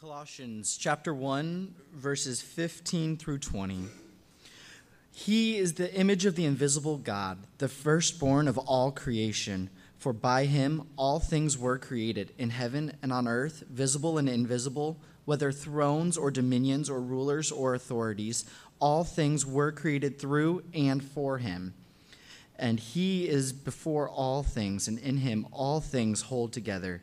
Colossians chapter 1, verses 15 through 20. He is the image of the invisible God, the firstborn of all creation. For by him all things were created, in heaven and on earth, visible and invisible, whether thrones or dominions or rulers or authorities, all things were created through and for him. And he is before all things, and in him all things hold together.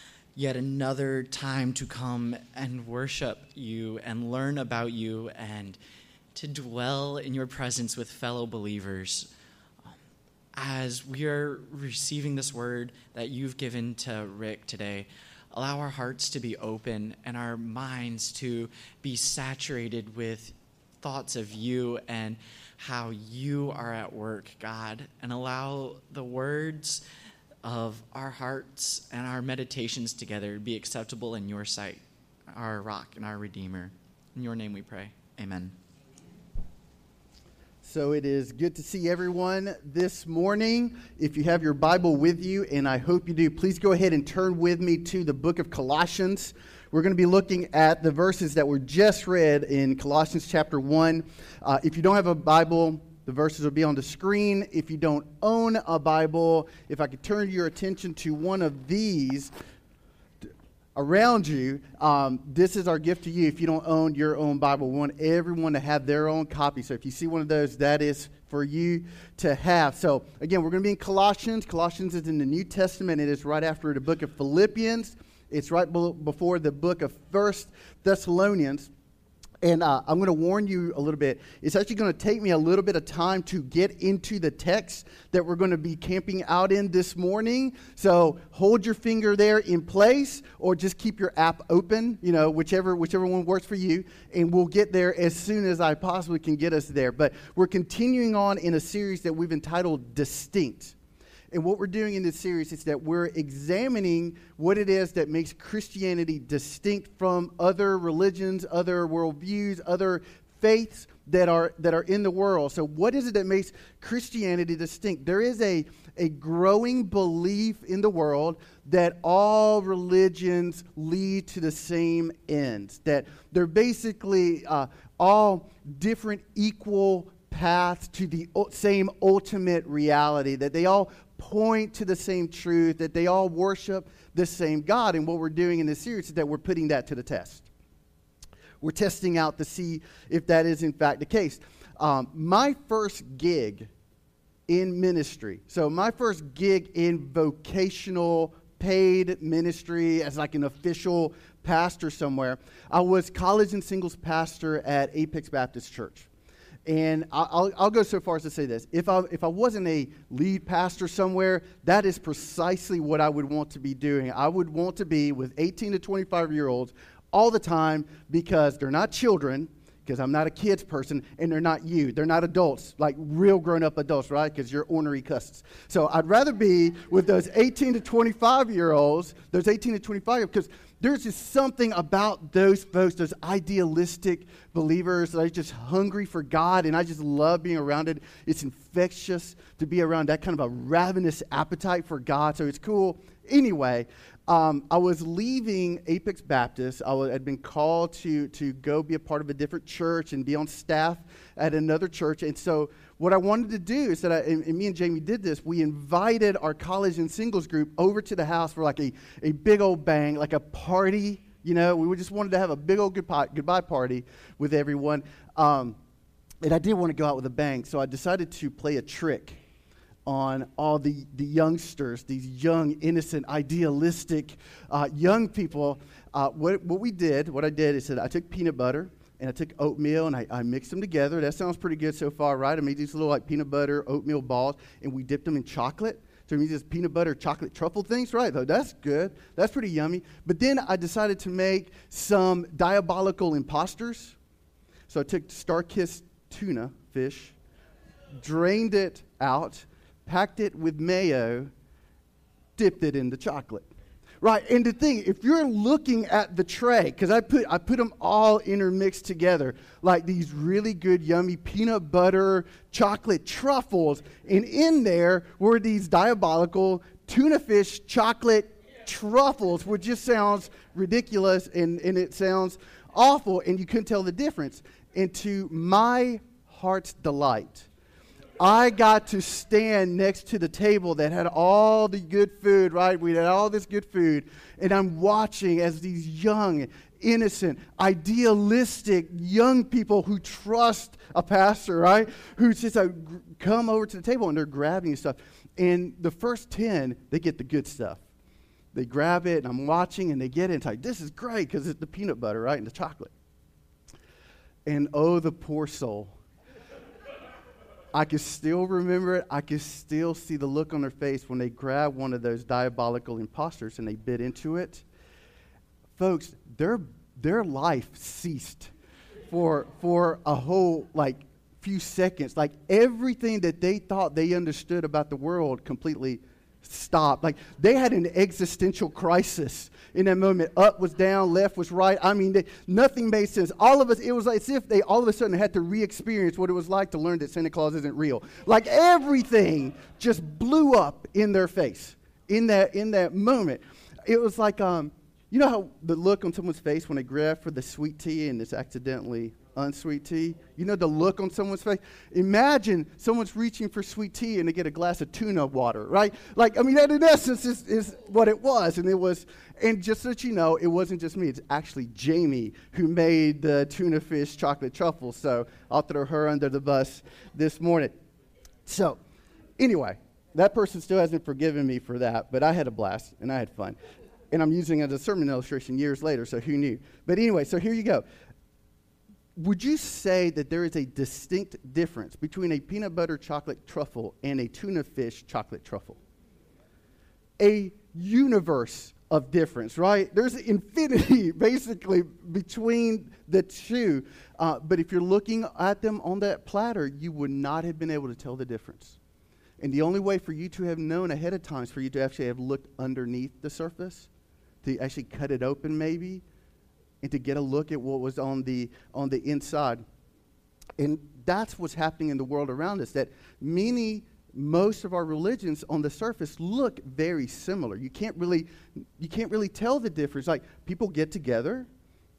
yet another time to come and worship you and learn about you and to dwell in your presence with fellow believers. Um, as we are receiving this word that you've given to Rick today, allow our hearts to be open and our minds to be saturated with thoughts of you and how you are at work, God, and allow the words of our hearts and our meditations together be acceptable in your sight, our rock and our redeemer. In your name we pray. Amen. So it is good to see everyone this morning. If you have your Bible with you, and I hope you do, please go ahead and turn with me to the book of Colossians. We're going to be looking at the verses that were just read in Colossians chapter 1. Uh, if you don't have a Bible, the verses will be on the screen. If you don't own a Bible, if I could turn your attention to one of these around you, um, this is our gift to you. If you don't own your own Bible, we want everyone to have their own copy. So if you see one of those, that is for you to have. So again, we're going to be in Colossians. Colossians is in the New Testament. It is right after the book of Philippians. It's right before the book of First Thessalonians. And uh, I'm going to warn you a little bit. It's actually going to take me a little bit of time to get into the text that we're going to be camping out in this morning. So hold your finger there in place, or just keep your app open. You know, whichever whichever one works for you. And we'll get there as soon as I possibly can get us there. But we're continuing on in a series that we've entitled "Distinct." And what we're doing in this series is that we're examining what it is that makes Christianity distinct from other religions, other worldviews, other faiths that are, that are in the world. So, what is it that makes Christianity distinct? There is a, a growing belief in the world that all religions lead to the same ends, that they're basically uh, all different, equal paths to the same ultimate reality, that they all point to the same truth, that they all worship the same God. And what we're doing in this series is that we're putting that to the test. We're testing out to see if that is in fact the case. Um, my first gig in ministry, so my first gig in vocational paid ministry as like an official pastor somewhere, I was college and singles pastor at Apex Baptist Church. And I'll, I'll go so far as to say this. If I, if I wasn't a lead pastor somewhere, that is precisely what I would want to be doing. I would want to be with 18 to 25 year olds all the time because they're not children, because I'm not a kids person, and they're not you. They're not adults, like real grown up adults, right? Because you're ornery cusses. So I'd rather be with those 18 to 25 year olds, those 18 to 25, because there's just something about those folks, those idealistic believers that are just hungry for God, and I just love being around it. It's infectious to be around that kind of a ravenous appetite for God, so it's cool. Anyway, um, I was leaving Apex Baptist. I had been called to, to go be a part of a different church and be on staff at another church. And so what I wanted to do is that, I, and, and, me and Jamie did this, we invited our college and singles group over to the house for like a, a big old bang, like a party. You know, we just wanted to have a big old goodbye, goodbye party with everyone. Um, and I did want to go out with a bang, so I decided to play a trick on all the, the youngsters, these young, innocent, idealistic uh, young people. Uh, what, what we did, what I did is that I took peanut butter and I took oatmeal and I, I, mixed them together. That sounds pretty good so far, right? I made these little like peanut butter oatmeal balls and we dipped them in chocolate. So it means this peanut butter chocolate truffle things, right? Though that's good. That's pretty yummy. But then I decided to make some diabolical imposters. So I took StarKist tuna fish, drained it out, packed it with mayo, dipped it in the chocolate. Right, and the thing, if you're looking at the tray, because I put I put them all intermixed together, like these really good, yummy peanut butter chocolate truffles, and in there were these diabolical tuna fish chocolate truffles, which just sounds ridiculous and, and it sounds awful, and you couldn't tell the difference. And to my heart's delight, I got to stand next to the table that had all the good food, right? We had all this good food. And I'm watching as these young, innocent, idealistic young people who trust a pastor, right? Who just uh, come over to the table and they're grabbing stuff. And the first 10, they get the good stuff. They grab it, and I'm watching, and they get it. It's like, this is great because it's the peanut butter, right? And the chocolate. And oh, the poor soul I can still remember it. I can still see the look on their face when they grab one of those diabolical imposters and they bit into it. Folks, their, their life ceased for, for a whole, like, few seconds. Like, everything that they thought they understood about the world completely stopped. Like, they had an existential crisis in that moment. Up was down, left was right. I mean, they, nothing made sense. All of us, it was as if they all of a sudden had to re experience what it was like to learn that Santa Claus isn't real. Like everything just blew up in their face in that, in that moment. It was like, um, you know how the look on someone's face when they grab for the sweet tea and it's accidentally unsweet tea. You know the look on someone's face? Imagine someone's reaching for sweet tea and they get a glass of tuna water, right? Like, I mean, that in essence is, is what it was. And it was, and just so that you know, it wasn't just me. It's actually Jamie who made the tuna fish chocolate truffle. So I'll throw her under the bus this morning. So, anyway, that person still hasn't forgiven me for that, but I had a blast and I had fun. And I'm using it as a sermon illustration years later, so who knew? But anyway, so here you go would you say that there is a distinct difference between a peanut butter chocolate truffle and a tuna fish chocolate truffle? A universe of difference, right? There's infinity basically between the two. Uh, but if you're looking at them on that platter, you would not have been able to tell the difference. And the only way for you to have known ahead of time is for you to actually have looked underneath the surface, to actually cut it open maybe, and to get a look at what was on the, on the inside. And that's what's happening in the world around us, that many, most of our religions on the surface look very similar. You can't really, you can't really tell the difference. Like people get together,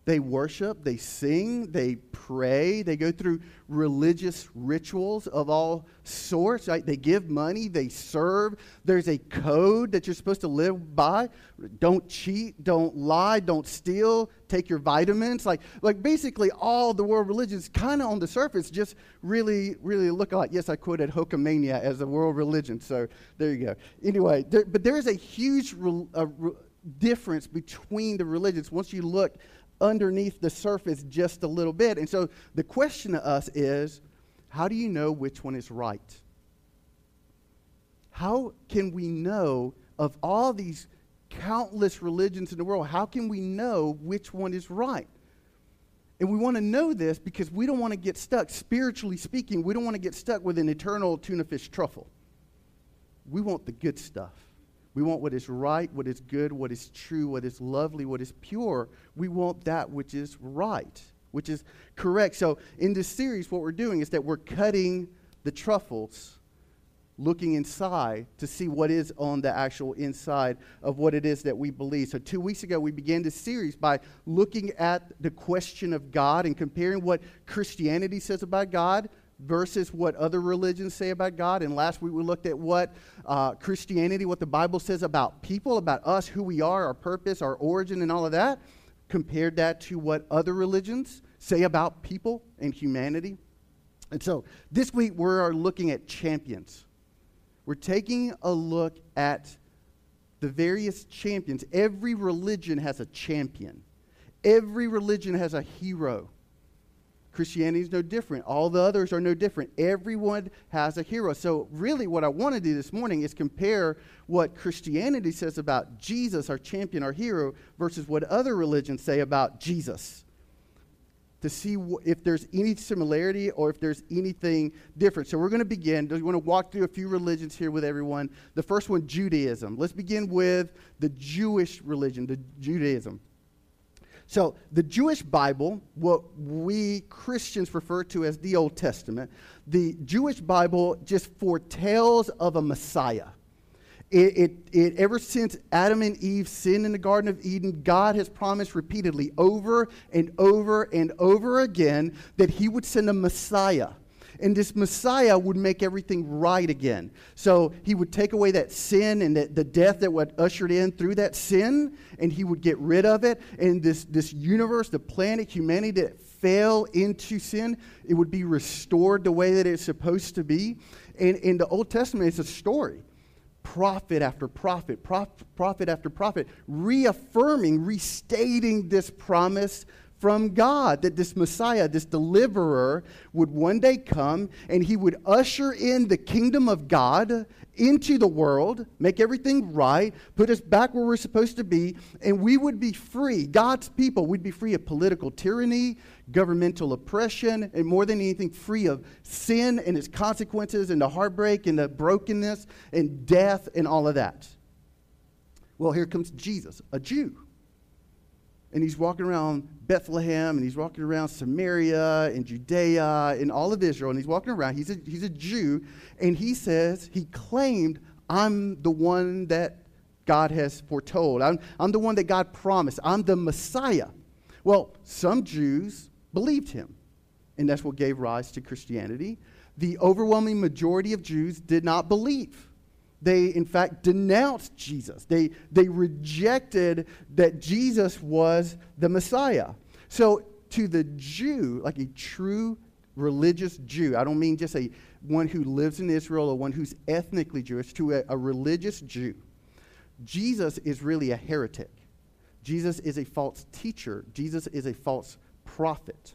they worship, they sing, they pray, they go through religious rituals of all sorts. Right? They give money, they serve. There's a code that you're supposed to live by. Don't cheat, don't lie, don't steal, take your vitamins. Like, like basically all the world religions kind of on the surface just really, really look alike. Yes, I quoted Hulkamania as a world religion, so there you go. Anyway, there, but there is a huge re, a uh, re, difference between the religions once you look underneath the surface just a little bit. And so the question to us is how do you know which one is right? How can we know of all these countless religions in the world, how can we know which one is right? And we want to know this because we don't want to get stuck, spiritually speaking, we don't want to get stuck with an eternal tuna fish truffle. We want the good stuff. We want what is right, what is good, what is true, what is lovely, what is pure. We want that which is right, which is correct. So, in this series, what we're doing is that we're cutting the truffles, looking inside to see what is on the actual inside of what it is that we believe. So, two weeks ago, we began this series by looking at the question of God and comparing what Christianity says about God versus what other religions say about God. And last week we looked at what uh, Christianity, what the Bible says about people, about us, who we are, our purpose, our origin, and all of that. Compared that to what other religions say about people and humanity. And so this week we are looking at champions. We're taking a look at the various champions. Every religion has a champion. Every religion has a hero. Christianity is no different. All the others are no different. Everyone has a hero. So, really, what I want to do this morning is compare what Christianity says about Jesus, our champion, our hero, versus what other religions say about Jesus. to see wh- if there's any similarity or if there's anything different. So we're going to begin. We want to walk through a few religions here with everyone. The first one, Judaism. Let's begin with the Jewish religion, the Judaism. So the Jewish Bible, what we Christians refer to as the Old Testament, the Jewish Bible just foretells of a Messiah. It, it, it, ever since Adam and Eve sinned in the Garden of Eden, God has promised repeatedly over and over and over again that He would send a Messiah. And this Messiah would make everything right again. So He would take away that sin and that the death that was ushered in through that sin, and He would get rid of it. And this, this universe, the planet, humanity that fell into sin, it would be restored the way that it's supposed to be. And in the Old Testament, it's a story prophet after prophet, prophet after prophet, reaffirming, restating this promise from God that this Messiah, this deliverer, would one day come and he would usher in the kingdom of God into the world, make everything right, put us back where we're supposed to be, and we would be free. God's people, we'd be free of political tyranny, governmental oppression, and more than anything, free of sin and its consequences, and the heartbreak, and the brokenness, and death, and all of that. Well, here comes Jesus, a Jew. And he's walking around Bethlehem, and he's walking around Samaria, and Judea, and all of Israel, and he's walking around. He's a, he's a Jew, and he says, he claimed, I'm the one that God has foretold. I'm, I'm the one that God promised. I'm the Messiah. Well, some Jews believed him. And that's what gave rise to Christianity. The overwhelming majority of Jews did not believe. They, in fact, denounced Jesus. They, they rejected that Jesus was the Messiah. So, to the Jew, like a true religious Jew, I don't mean just a one who lives in Israel or one who's ethnically Jewish, to a, a religious Jew, Jesus is really a heretic. Jesus is a false teacher. Jesus is a false prophet.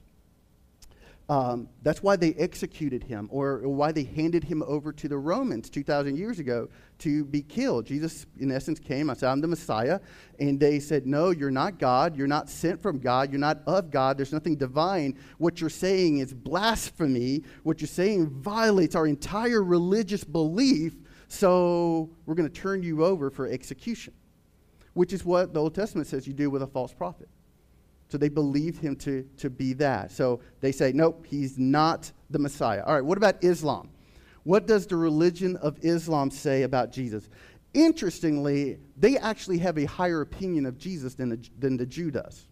Um, that's why they executed him, or, or, why they handed him over to the Romans 2,000 years ago to be killed. Jesus, in essence, came. I said, I'm the Messiah. And they said, No, you're not God. You're not sent from God. You're not of God. There's nothing divine. What you're saying is blasphemy. What you're saying violates our entire religious belief. So we're going to turn you over for execution, which is what the Old Testament says you do with a false prophet. So they believed him to, to be that. So they say, nope, he's not the Messiah. All right, what about Islam? What does the religion of Islam say about Jesus? Interestingly, they actually have a higher opinion of Jesus than the, than the Jew does.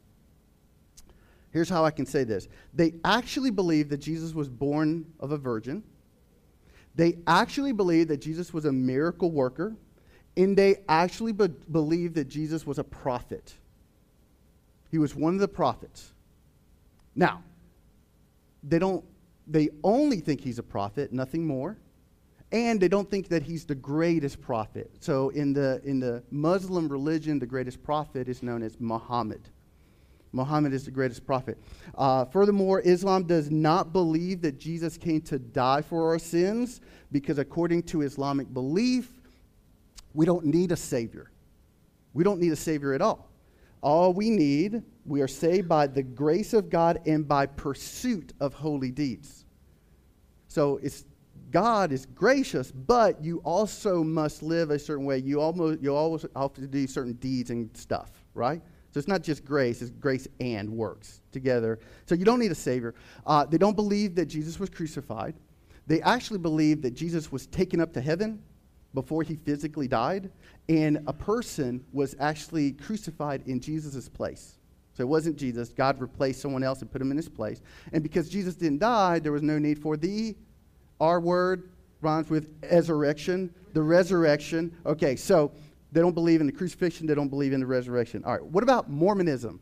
Here's how I can say this they actually believe that Jesus was born of a virgin, they actually believe that Jesus was a miracle worker, and they actually be- believe that Jesus was a prophet. He was one of the prophets. Now, they don't they only think he's a prophet, nothing more. And they don't think that he's the greatest prophet. So in the in the Muslim religion, the greatest prophet is known as Muhammad. Muhammad is the greatest prophet. Uh, furthermore, Islam does not believe that Jesus came to die for our sins because, according to Islamic belief, we don't need a savior. We don't need a savior at all. All we need, we are saved by the grace of God and by pursuit of holy deeds. So it's God is gracious, but you also must live a certain way. You almost you always have to do certain deeds and stuff, right? So it's not just grace; it's grace and works together. So you don't need a savior. Uh, they don't believe that Jesus was crucified. They actually believe that Jesus was taken up to heaven before he physically died, and a person was actually crucified in Jesus' place. So it wasn't Jesus. God replaced someone else and put him in his place. And because Jesus didn't die, there was no need for the R word, rhymes with resurrection, the resurrection. Okay, so they don't believe in the crucifixion, they don't believe in the resurrection. All right, what about Mormonism?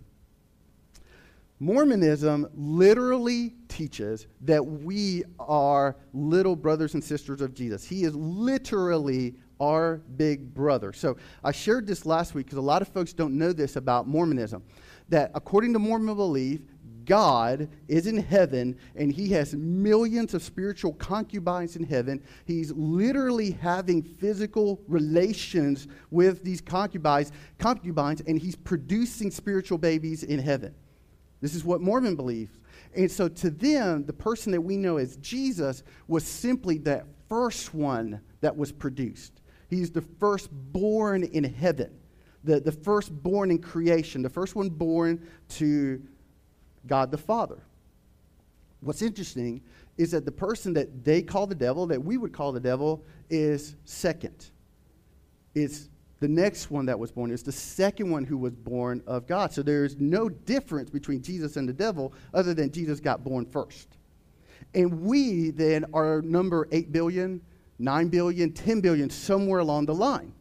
Mormonism literally teaches that we are little brothers and sisters of Jesus. He is literally our big brother. So I shared this last week because a lot of folks don't know this about Mormonism. That according to Mormon belief, God is in heaven and he has millions of spiritual concubines in heaven. He's literally having physical relations with these concubines, concubines and he's producing spiritual babies in heaven. This is what Mormon believes. And so to them, the person that we know as Jesus was simply that first one that was produced. He's the firstborn in heaven, the, the firstborn in creation, the first one born to God the Father. What's interesting is that the person that they call the devil, that we would call the devil, is second. It's the next one that was born. is the second one who was born of God. So there's no difference between Jesus and the devil other than Jesus got born first. And we then are number 8 billion, 9 billion, 10 billion, somewhere along the line.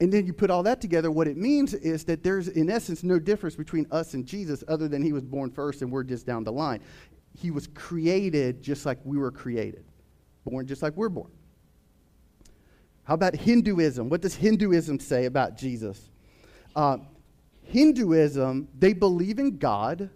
And then you put all that together, what it means is that there's, in essence, no difference between us and Jesus other than he was born first and we're just down the line. He was created just like we were created, born just like we're born. How about Hinduism? What does Hinduism say about Jesus? Uh, Hinduism, they believe in God,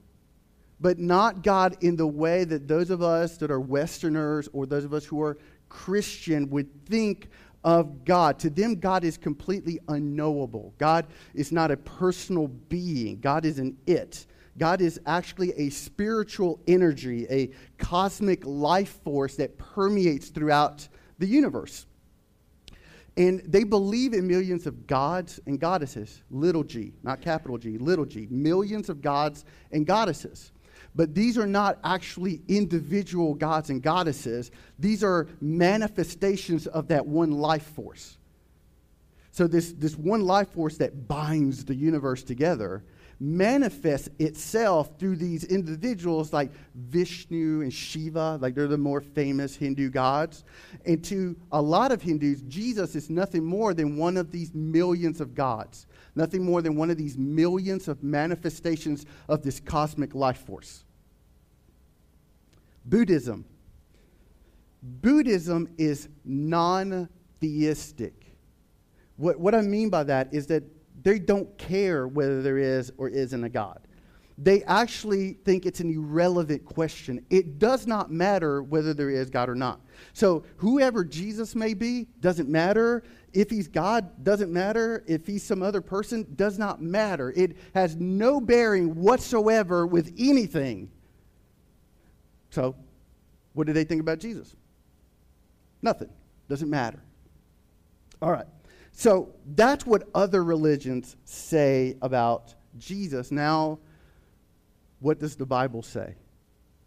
but not God in the way that those of us that are Westerners or those of us who are Christian would think of God. To them, God is completely unknowable. God is not a personal being, God is an it. God is actually a spiritual energy, a cosmic life force that permeates throughout the universe. And they believe in millions of gods and goddesses, little g, not capital G, little g, millions of gods and goddesses. But these are not actually individual gods and goddesses, these are manifestations of that one life force. So, this, this one life force that binds the universe together manifests itself through these individuals like Vishnu and Shiva, like they're the more famous Hindu gods. And to a lot of Hindus, Jesus is nothing more than one of these millions of gods, nothing more than one of these millions of manifestations of this cosmic life force. Buddhism. Buddhism is non theistic. What, what I mean by that is that they don't care whether there is or isn't a God. They actually think it's an irrelevant question. It does not matter whether there is God or not. So, whoever Jesus may be doesn't matter. If he's God, doesn't matter. If he's some other person, does not matter. It has no bearing whatsoever with anything. So, what do they think about Jesus? Nothing. Doesn't matter. All right. So that's what other religions say about Jesus. Now, what does the Bible say?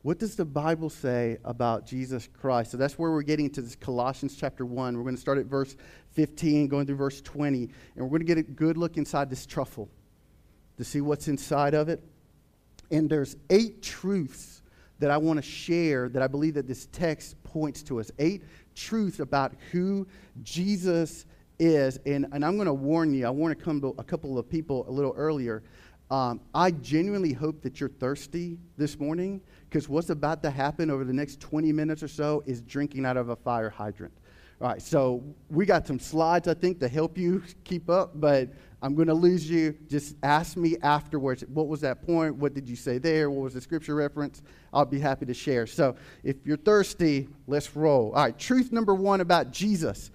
What does the Bible say about Jesus Christ? So that's where we're getting to this Colossians chapter 1. We're going to start at verse 15, going through verse 20, and we're going to get a good look inside this truffle to see what's inside of it. And there's eight truths that I want to share that I believe that this text points to us. Eight truths about who Jesus is, and, and I'm going to warn you, I want to come to a couple of people a little earlier. Um, I genuinely hope that you're thirsty this morning because what's about to happen over the next 20 minutes or so is drinking out of a fire hydrant. All right, so we got some slides, I think, to help you keep up, but I'm going to lose you. Just ask me afterwards what was that point? What did you say there? What was the scripture reference? I'll be happy to share. So if you're thirsty, let's roll. All right, truth number one about Jesus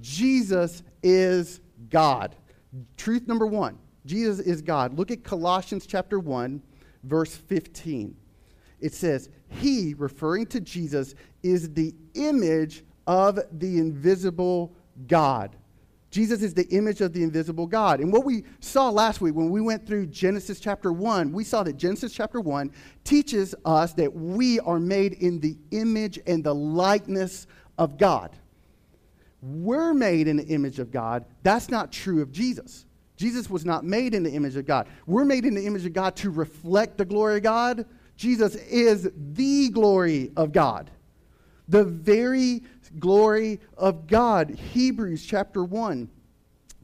Jesus is God. Truth number one Jesus is God. Look at Colossians chapter 1, verse 15. It says, He, referring to Jesus, is the image of the invisible God. Jesus is the image of the invisible God. And what we saw last week when we went through Genesis chapter 1, we saw that Genesis chapter 1 teaches us that we are made in the image and the likeness of God we're made in the image of God. That's not true of Jesus. Jesus was not made in the image of God. We're made in the image of God to reflect the glory of God. Jesus is the glory of God. The very glory of God. Hebrews chapter 1,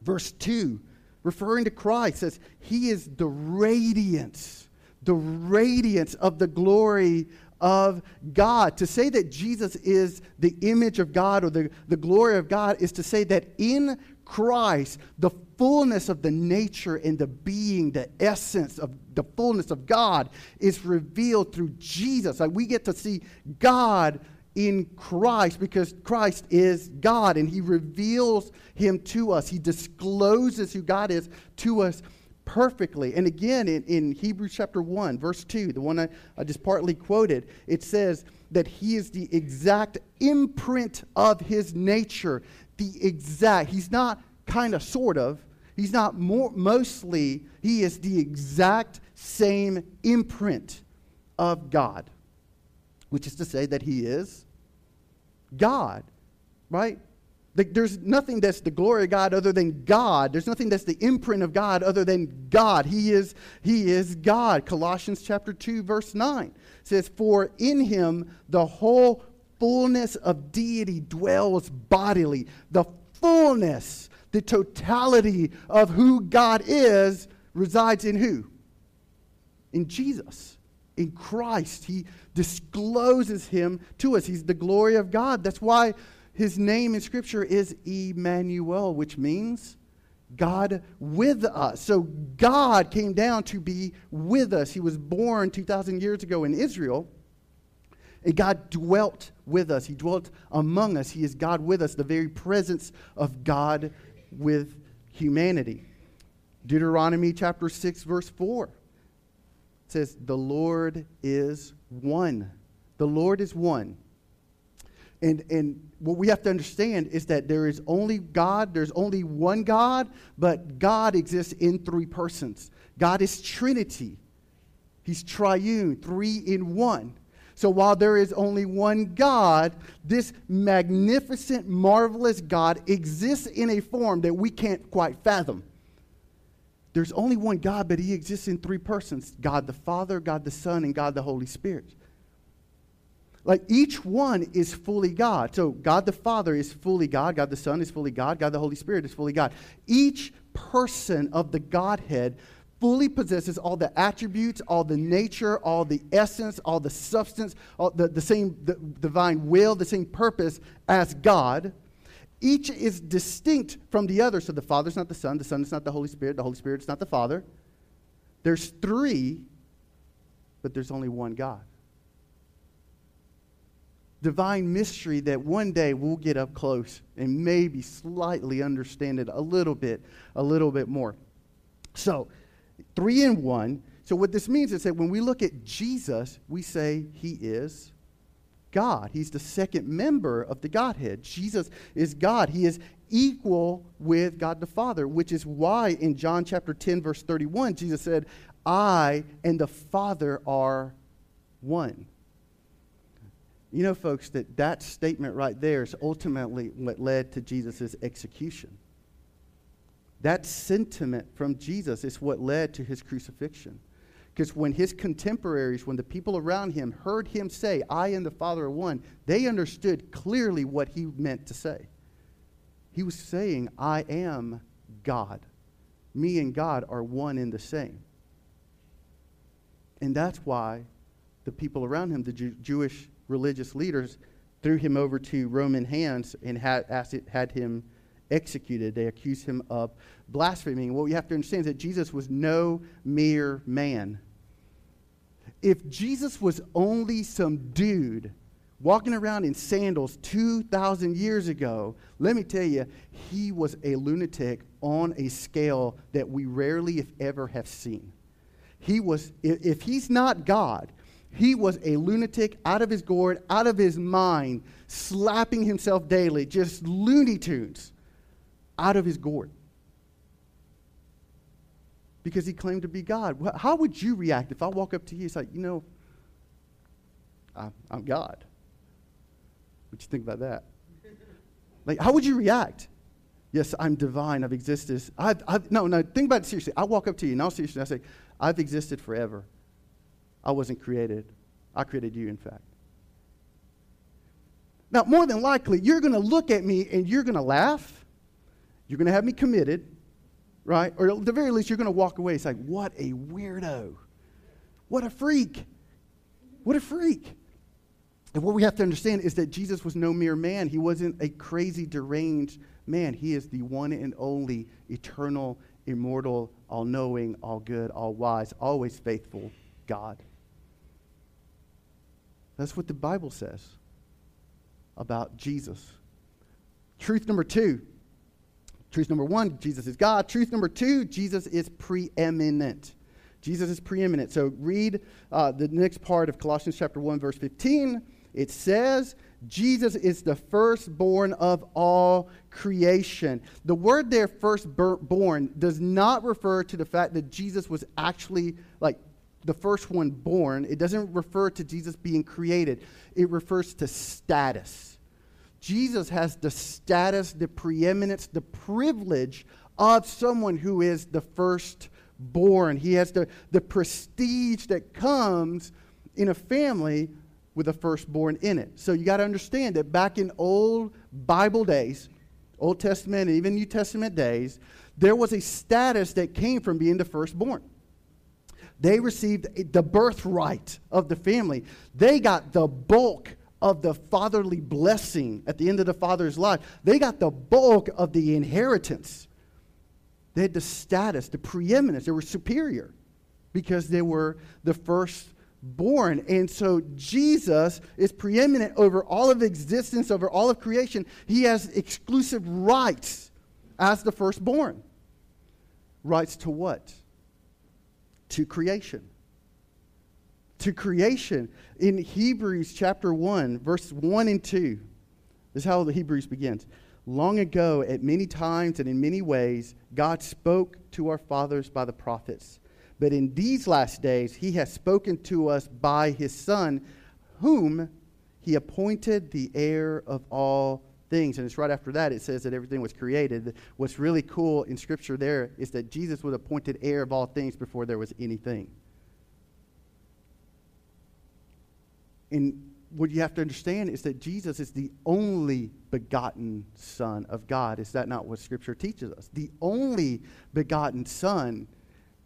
verse 2, referring to Christ, says, He is the radiance, the radiance of the glory of God. To say that Jesus is the image of God or the, the glory of God is to say that in Christ, the fullness of the nature and the being, the essence of the fullness of God is revealed through Jesus. Like we get to see God in Christ because Christ is God and he reveals him to us. He discloses who God is to us perfectly. And again, in, in Hebrews chapter 1, verse 2, the one I, I just partly quoted, it says that he is the exact imprint of his nature. The exact, he's not kind of, sort of, he's not more, mostly, he is the exact same imprint of God, which is to say that he is God, right? There's nothing that's the glory of God other than God. There's nothing that's the imprint of God other than God. He is, he is God. Colossians chapter 2, verse 9 says, For in him the whole fullness of deity dwells bodily. The fullness, the totality of who God is resides in who? In Jesus. In Christ. He discloses him to us. He's the glory of God. That's why his name in Scripture is Emmanuel, which means God with us. So God came down to be with us. He was born 2,000 years ago in Israel. And God dwelt with us. He dwelt among us. He is God with us, the very presence of God with humanity. Deuteronomy chapter 6, verse 4 says, The Lord is one. The Lord is one. And, and what we have to understand is that there is only God, there's only one God, but God exists in three persons. God is Trinity, He's triune, three in one. So while there is only one God, this magnificent, marvelous God exists in a form that we can't quite fathom. There's only one God, but He exists in three persons God the Father, God the Son, and God the Holy Spirit. Like each one is fully God. So God the Father is fully God, God the Son is fully God, God the Holy Spirit is fully God. Each person of the Godhead fully possesses all the attributes, all the nature, all the essence, all the substance, all the, the same the divine will, the same purpose as God. Each is distinct from the other. So the Father's not the Son, the Son is not the Holy Spirit, the Holy Spirit is not the Father. There's three, but there's only one God divine mystery that one day we'll get up close and maybe slightly understand it a little bit, a little bit more. So, three in one. So, what this means is that when we look at Jesus, we say he is God. He's the second member of the Godhead. Jesus is God. He is equal with God the Father, which is why in John chapter 10, verse 31, Jesus said, I and the Father are one. You know, folks, that that statement right there is ultimately what led to Jesus' execution. That sentiment from Jesus is what led to his crucifixion. Because when his contemporaries, when the people around him heard him say, I and the Father are one, they understood clearly what he meant to say. He was saying, I am God. Me and God are one and the same. And that's why the people around him, the Jew- Jewish religious leaders threw him over to Roman hands and had, had him executed. They accused him of blaspheming. What we have to understand is that Jesus was no mere man. If Jesus was only some dude walking around in sandals 2,000 years ago, let me tell you, he was a lunatic on a scale that we rarely, if ever, have seen. He was, if he's not God, he was a lunatic out of his gourd, out of his mind, slapping himself daily, just Looney Tunes out of his gourd. Because he claimed to be God. How would you react if I walk up to you and say, you know, I'm God? What you think about that? Like, how would you react? Yes, I'm divine. I've existed. I've, I've, no, no, think about it seriously. I walk up to you, now seriously, I say, I've existed forever. I wasn't created. I created you, in fact. Now, more than likely, you're going to look at me and you're going to laugh. You're going to have me committed, right? Or at the very least, you're going to walk away and say, What a weirdo. What a freak. What a freak. And what we have to understand is that Jesus was no mere man. He wasn't a crazy, deranged man. He is the one and only eternal, immortal, all knowing, all good, all wise, always faithful God. That's what the Bible says about Jesus. Truth number two Truth number one, Jesus is God. Truth number two, Jesus is preeminent. Jesus is preeminent. So read uh, the next part of Colossians chapter 1, verse 15. It says, Jesus is the firstborn of all creation. The word there, firstborn, does not refer to the fact that Jesus was actually like the first one born. It doesn't refer to Jesus being created, it refers to status. Jesus has the status, the preeminence, the privilege of someone who is the firstborn. He has the, the prestige that comes in a family with a firstborn in it. So you got to understand that back in old Bible days, Old Testament and even New Testament days, there was a status that came from being the firstborn. They received the birthright of the family. They got the bulk of the fatherly blessing at the end of the father's life. They got the bulk of the inheritance. They had the status, the preeminence. They were superior because they were the first born. And so Jesus is preeminent over all of existence, over all of creation. He has exclusive rights as the firstborn. Rights to what? To creation. To creation. In Hebrews chapter 1, verse 1 and 2, this is how the Hebrews begins. Long ago, at many times and in many ways, God spoke to our fathers by the prophets. But in these last days, he has spoken to us by his Son, whom he appointed the heir of all things. And it's right after that, it says that everything was created. What's really cool in Scripture there is that Jesus was appointed heir of all things before there was anything. And what you have to understand is that Jesus is the only begotten Son of God. Is that not what Scripture teaches us? The only begotten Son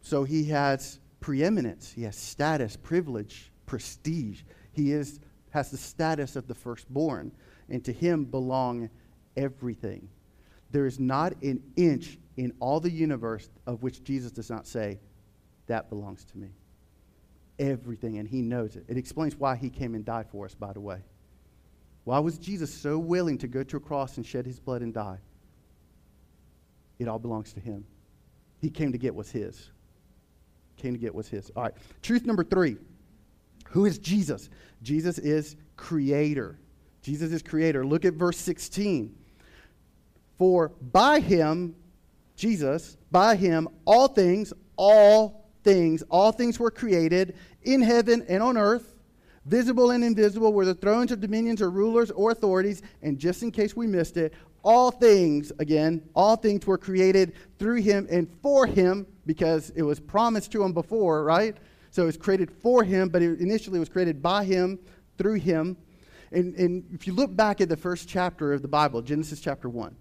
so he has preeminence, he has status, privilege, prestige. He is, has the status of the firstborn, and to him belong everything. There is not an inch in all the universe of which Jesus does not say, That belongs to me. Everything, and he knows it. It explains why he came and died for us, by the way. Why was Jesus so willing to go to a cross and shed his blood and die? It all belongs to him. He came to get what's his came to get was his. All right. Truth number three. Who is Jesus? Jesus is creator. Jesus is creator. Look at verse 16. For by him, Jesus, by him, all things, all things, all things were created in heaven and on earth, visible and invisible, whether thrones or dominions or rulers or authorities. And just in case we missed it, all things, again, all things were created through him and for him because it was promised to him before, right? So it was created for him, but it initially was created by him, through him. And, and if you look back at the first chapter of the Bible, Genesis chapter 1, it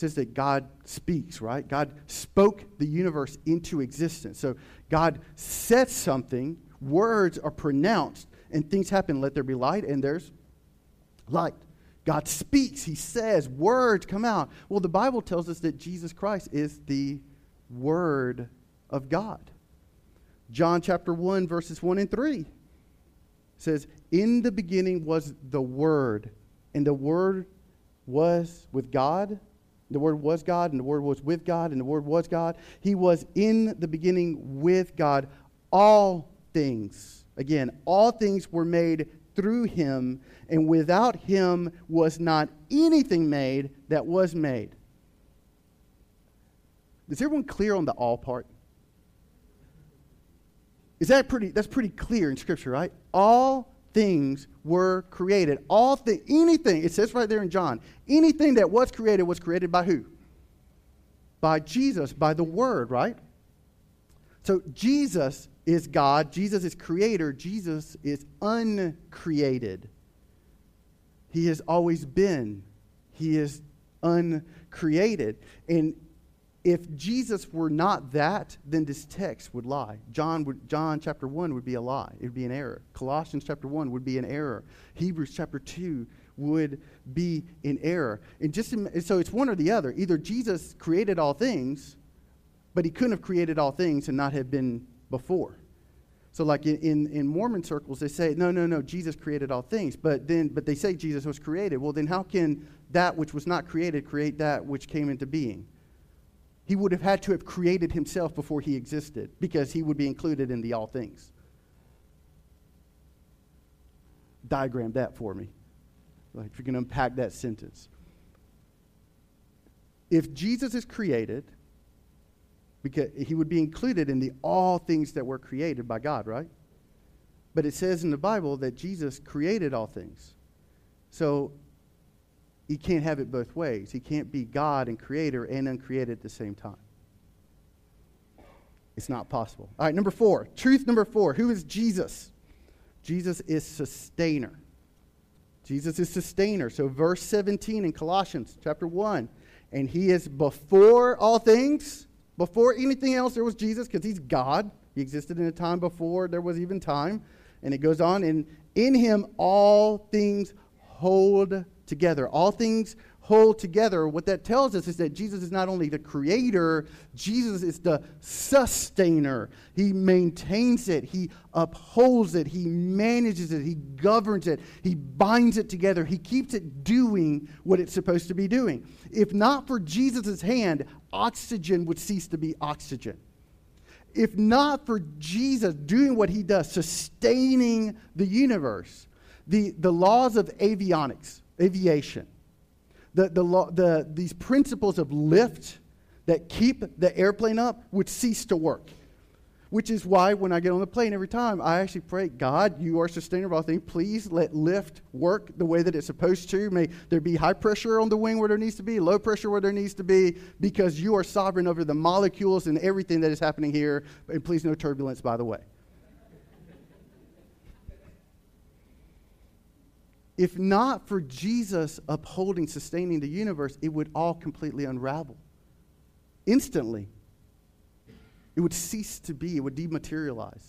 says that God speaks, right? God spoke the universe into existence. So God said something, words are pronounced, and things happen. Let there be light, and there's light. God speaks, He says, words come out. Well, the Bible tells us that Jesus Christ is the Word of God. John chapter 1, verses 1 and 3 says, In the beginning was the Word, and the Word was with God. The Word was God, and the Word was with God, and the Word was God. He was in the beginning with God. All things, again, all things were made through him, and without him was not anything made that was made. Is everyone clear on the all part? Is that pretty that's pretty clear in scripture, right? All things were created. All thing anything, it says right there in John, anything that was created was created by who? By Jesus, by the word, right? So Jesus is God, Jesus is creator, Jesus is uncreated. He has always been. He is uncreated. And if Jesus were not that, then this text would lie. John, would, John chapter 1 would be a lie. It would be an error. Colossians chapter 1 would be an error. Hebrews chapter 2 would be in error. And just so it's one or the other. Either Jesus created all things, but he couldn't have created all things and not have been before. So, like in, in, in, Mormon circles, they say, no, no, no, Jesus created all things. But then, but they say Jesus was created. Well, then how can that which was not created create that which came into being? He would have had to have created himself before he existed because he would be included in the all things. Diagram that for me. Like if you can unpack that sentence. If Jesus is created, because he would be included in the all things that were created by God, right? But it says in the Bible that Jesus created all things. So he can't have it both ways. He can't be God and creator and uncreated at the same time. It's not possible. All right, number four. Truth number four. Who is Jesus? Jesus is sustainer. Jesus is sustainer. So, verse 17 in Colossians chapter 1. And he is before all things. Before anything else, there was Jesus because he's God. He existed in a time before there was even time. And it goes on, and in him all things hold together. All things hold together. What that tells us is that Jesus is not only the creator, Jesus is the sustainer. He maintains it, he upholds it, he manages it, he governs it, he binds it together, he keeps it doing what it's supposed to be doing. If not for Jesus' hand, oxygen would cease to be oxygen. If not for Jesus doing what he does, sustaining the universe, the, the laws of avionics, aviation. The, the, the, these principles of lift that keep the airplane up would cease to work. Which is why when I get on the plane every time, I actually pray, God, you are sustainable. I think, please let lift work the way that it's supposed to. May there be high pressure on the wing where there needs to be, low pressure where there needs to be, because you are sovereign over the molecules and everything that is happening here. And please, no turbulence, by the way. If not for Jesus upholding, sustaining the universe, it would all completely unravel. Instantly. It would cease to be, it would dematerialize.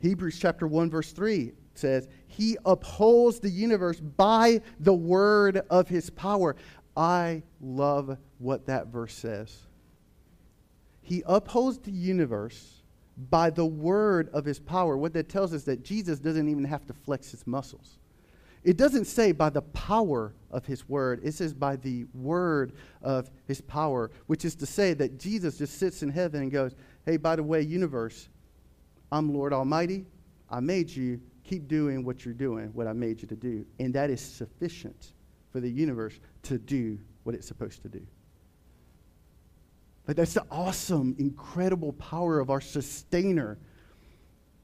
Hebrews chapter 1, verse 3 says, He upholds the universe by the word of his power. I love what that verse says. He upholds the universe by the word of his power. What that tells us that Jesus doesn't even have to flex his muscles. It doesn't say by the power of his word, it says by the word of his power, which is to say that Jesus just sits in heaven and goes, Hey, by the way, universe, I'm Lord Almighty. I made you. Keep doing what you're doing, what I made you to do. And that is sufficient for the universe to do what it's supposed to do. Like that's the awesome, incredible power of our sustainer.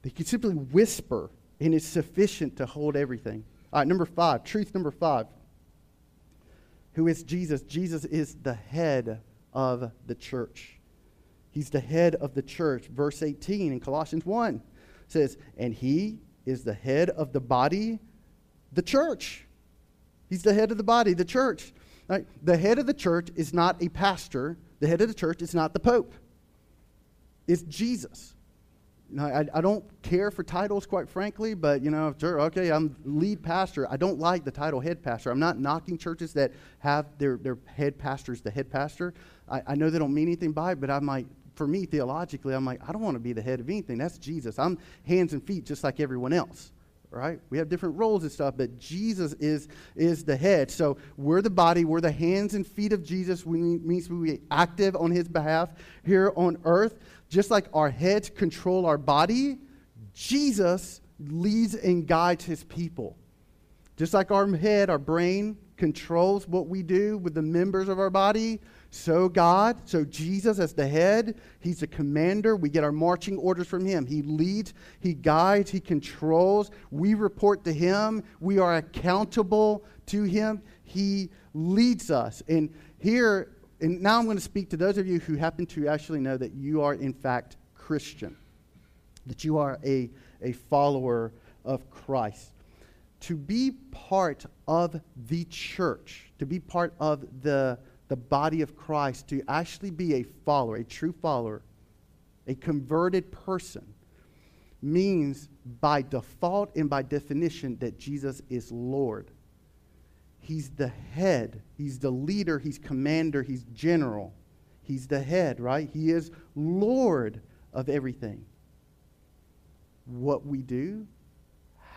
They can simply whisper, and it's sufficient to hold everything. All right, number five, truth number five. Who is Jesus? Jesus is the head of the church. He's the head of the church. Verse 18 in Colossians 1 says, And he is the head of the body, the church. He's the head of the body, the church. Right? The head of the church is not a pastor, the head of the church It's not the Pope, it's Jesus. Know, I, I don't care for titles, quite frankly, but, you know, sure, okay, I'm lead pastor. I don't like the title head pastor. I'm not knocking churches that have their, their head pastors the head pastor. I, I know they don't mean anything by it, but I'm like, for me, theologically, I'm like, I don't want to be the head of anything. That's Jesus. I'm hands and feet just like everyone else right? We have different roles and stuff, but Jesus is, is the head. So we're the body, we're the hands and feet of Jesus, We means we be active on his behalf here on earth. Just like our heads control our body, Jesus leads and guides his people. Just like our head, our brain controls what we do with the members of our body, so, God, so Jesus as the head, he's the commander. We get our marching orders from him. He leads, he guides, he controls. We report to him. We are accountable to him. He leads us. And here, and now I'm going to speak to those of you who happen to actually know that you are, in fact, Christian, that you are a, a follower of Christ. To be part of the church, to be part of the the body of Christ to actually be a follower, a true follower, a converted person, means by default and by definition that Jesus is Lord. He's the head, He's the leader, He's commander, He's general. He's the head, right? He is Lord of everything. What we do,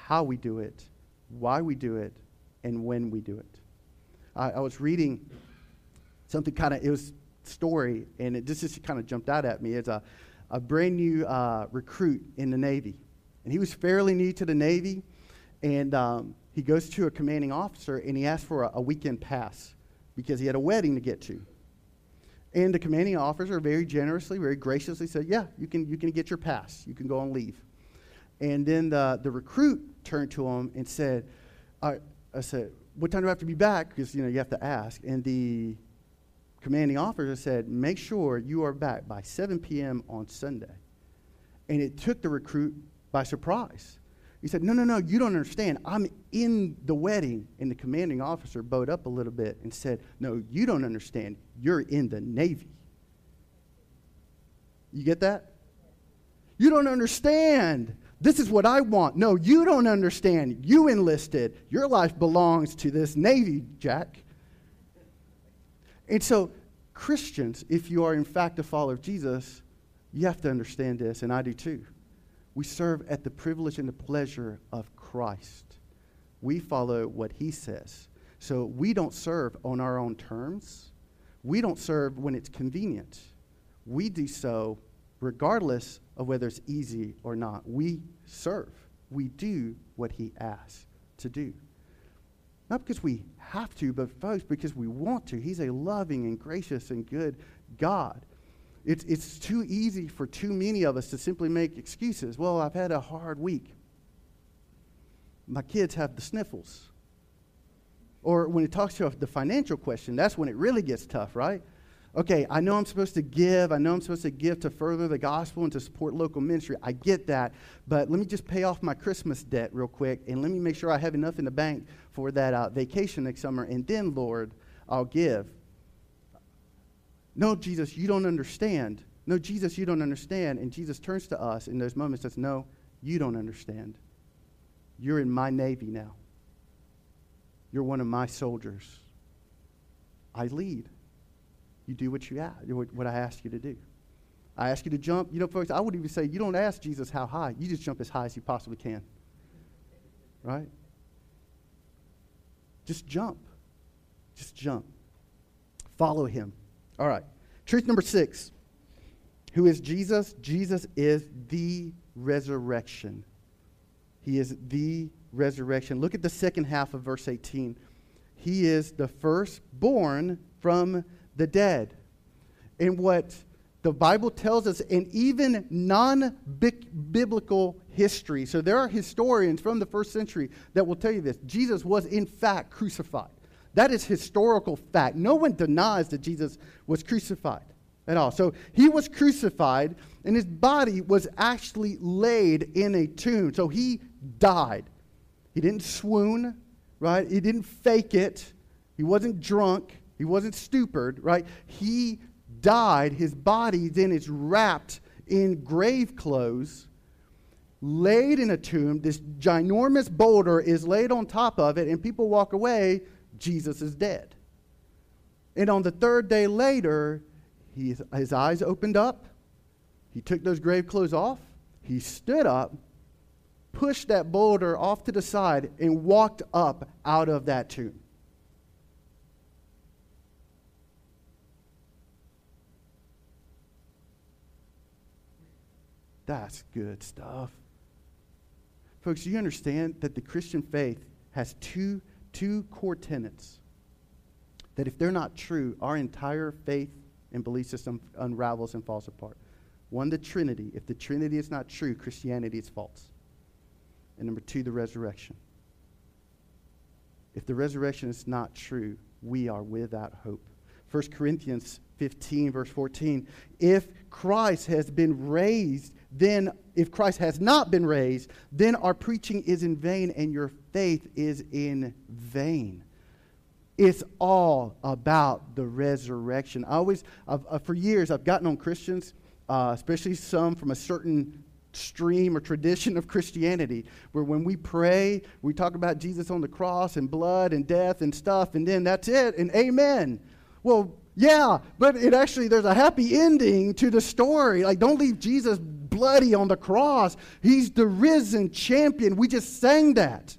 how we do it, why we do it, and when we do it. I, I was reading something kind of, it was story, and it just, just kind of jumped out at me. It's a, a brand new uh, recruit in the Navy. And he was fairly new to the Navy, and um, he goes to a commanding officer and he asks for a, a weekend pass because he had a wedding to get to. And the commanding officer very generously, very graciously said, Yeah, you can, you can get your pass. You can go and leave. And then the, the recruit turned to him and said, I, I said, What time do I have to be back? Because, you know, you have to ask. And the commanding officer said, Make sure you are back by 7 p.m. on Sunday. And it took the recruit by surprise. He said, No, no, no, you don't understand. I'm in the wedding. And the commanding officer bowed up a little bit and said, No, you don't understand. You're in the Navy. You get that? You don't understand. This is what I want. No, you don't understand. You enlisted. Your life belongs to this Navy, Jack. And so, Christians, if you are in fact a follower of Jesus, you have to understand this, and I do too. We serve at the privilege and the pleasure of Christ. We follow what he says. So we don't serve on our own terms. We don't serve when it's convenient. We do so regardless of whether it's easy or not. We serve. We do what he asks to do. Not because we have to, but folks, because we want to. He's a loving and gracious and good God. It's, it's too easy for too many of us to simply make excuses. Well, I've had a hard week. My kids have the sniffles. Or when it talks to the financial question, that's when it really gets tough, right? Okay, I know I'm supposed to give. I know I'm supposed to give to further the gospel and to support local ministry. I get that. But let me just pay off my Christmas debt real quick and let me make sure I have enough in the bank for that uh, vacation next summer. And then, Lord, I'll give. No, Jesus, you don't understand. No, Jesus, you don't understand. And Jesus turns to us in those moments and says, No, you don't understand. You're in my Navy now. You're one of my soldiers. I lead. You do what you what I ask you to do. I ask you to jump. You know, folks, I would even say you don't ask Jesus how high. You just jump as high as you possibly can. Right? Just jump. Just jump. Follow him. All right. Truth number six. Who is Jesus? Jesus is the resurrection. He is the resurrection. Look at the second half of verse 18. He is the firstborn from the dead. And what the Bible tells us, and even non biblical history, so there are historians from the first century that will tell you this Jesus was in fact crucified. That is historical fact. No one denies that Jesus was crucified at all. So he was crucified, and his body was actually laid in a tomb. So he died. He didn't swoon, right? He didn't fake it. He wasn't drunk. He wasn't stupid, right? He died. His body then is wrapped in grave clothes, laid in a tomb. This ginormous boulder is laid on top of it, and people walk away Jesus is dead. And on the third day later, he, his eyes opened up. He took those grave clothes off. He stood up, pushed that boulder off to the side, and walked up out of that tomb. That's good stuff. Folks, you understand that the Christian faith has two two core tenets that, if they're not true, our entire faith and belief system unravels and falls apart. One, the Trinity. If the Trinity is not true, Christianity is false. And number two, the resurrection. If the resurrection is not true, we are without hope. 1 Corinthians 15, verse 14. If Christ has been raised, then if Christ has not been raised, then our preaching is in vain and your faith is in vain. It's all about the resurrection. I always, I've, uh, for years, I've gotten on Christians, uh, especially some from a certain stream or tradition of Christianity, where when we pray, we talk about Jesus on the cross and blood and death and stuff, and then that's it, and amen. Well, yeah, but it actually, there's a happy ending to the story. Like, don't leave Jesus bloody on the cross. He's the risen champion. We just sang that.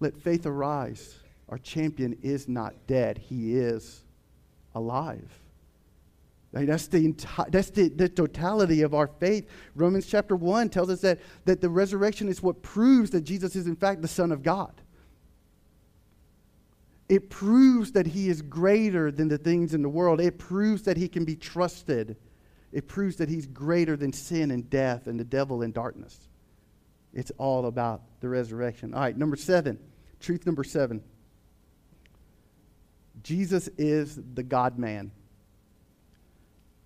Let faith arise. Our champion is not dead, he is alive. That's, the, enti- that's the, the totality of our faith. Romans chapter 1 tells us that, that the resurrection is what proves that Jesus is, in fact, the Son of God. It proves that he is greater than the things in the world. It proves that he can be trusted. It proves that he's greater than sin and death and the devil and darkness. It's all about the resurrection. All right, number seven, truth number seven. Jesus is the God man.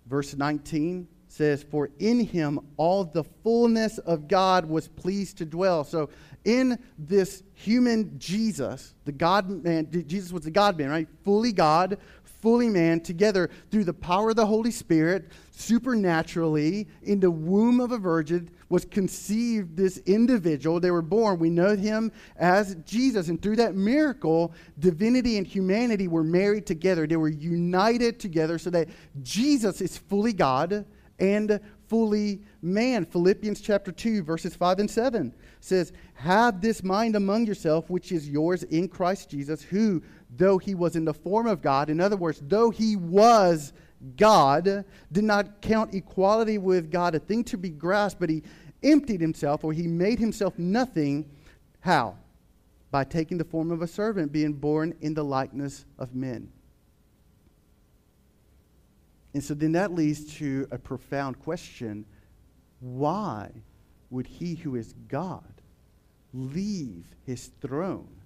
Verse 19 says, For in him all the fullness of God was pleased to dwell. So, in this human Jesus, the God man, Jesus was the God man, right? Fully God, fully man, together through the power of the Holy Spirit, supernaturally, in the womb of a virgin, was conceived this individual. They were born. We know him as Jesus. And through that miracle, divinity and humanity were married together. They were united together so that Jesus is fully God and fully man. Philippians chapter 2, verses 5 and 7 says, Have this mind among yourself, which is yours in Christ Jesus, who, though he was in the form of God, in other words, though he was God, did not count equality with God a thing to be grasped, but he emptied himself or he made himself nothing. How? By taking the form of a servant, being born in the likeness of men. And so then that leads to a profound question why would he who is God leave his throne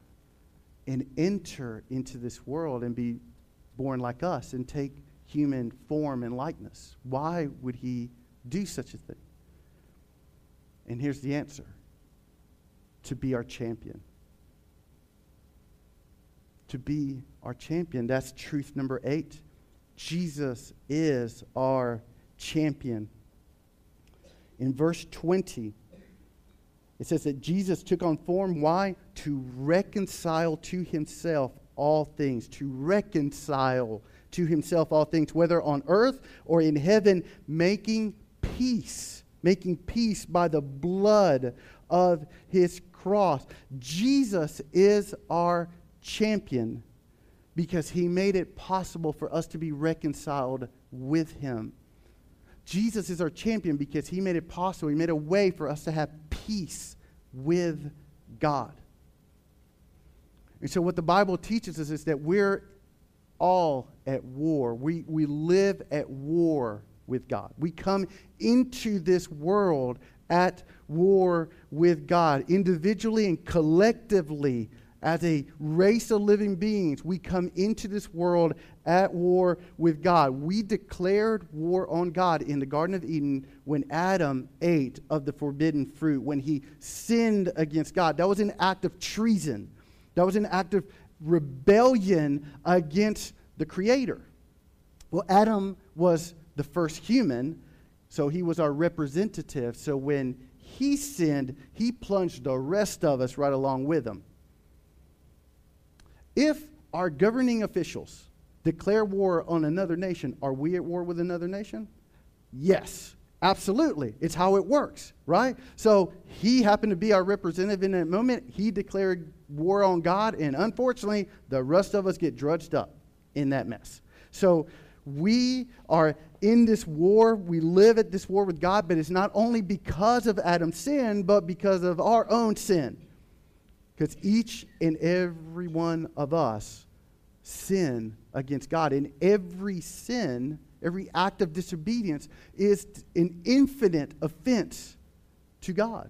and enter into this world and be born like us and take human form and likeness? Why would he do such a thing? And here's the answer to be our champion. To be our champion. That's truth number eight. Jesus is our champion. In verse 20, it says that Jesus took on form. Why? To reconcile to himself all things. To reconcile to himself all things, whether on earth or in heaven, making peace, making peace by the blood of his cross. Jesus is our champion because he made it possible for us to be reconciled with him. Jesus is our champion because he made it possible. He made a way for us to have peace with God. And so, what the Bible teaches us is that we're all at war. We, we live at war with God. We come into this world at war with God, individually and collectively. As a race of living beings, we come into this world at war with God. We declared war on God in the Garden of Eden when Adam ate of the forbidden fruit, when he sinned against God. That was an act of treason, that was an act of rebellion against the Creator. Well, Adam was the first human, so he was our representative. So when he sinned, he plunged the rest of us right along with him. If our governing officials declare war on another nation, are we at war with another nation? Yes. Absolutely. It's how it works, right? So he happened to be our representative in that moment. He declared war on God, and unfortunately, the rest of us get drudged up in that mess. So we are in this war. We live at this war with God, but it's not only because of Adam's sin, but because of our own sin. Because each and every one of us sin against God. And every sin Every act of disobedience is an infinite offense to God.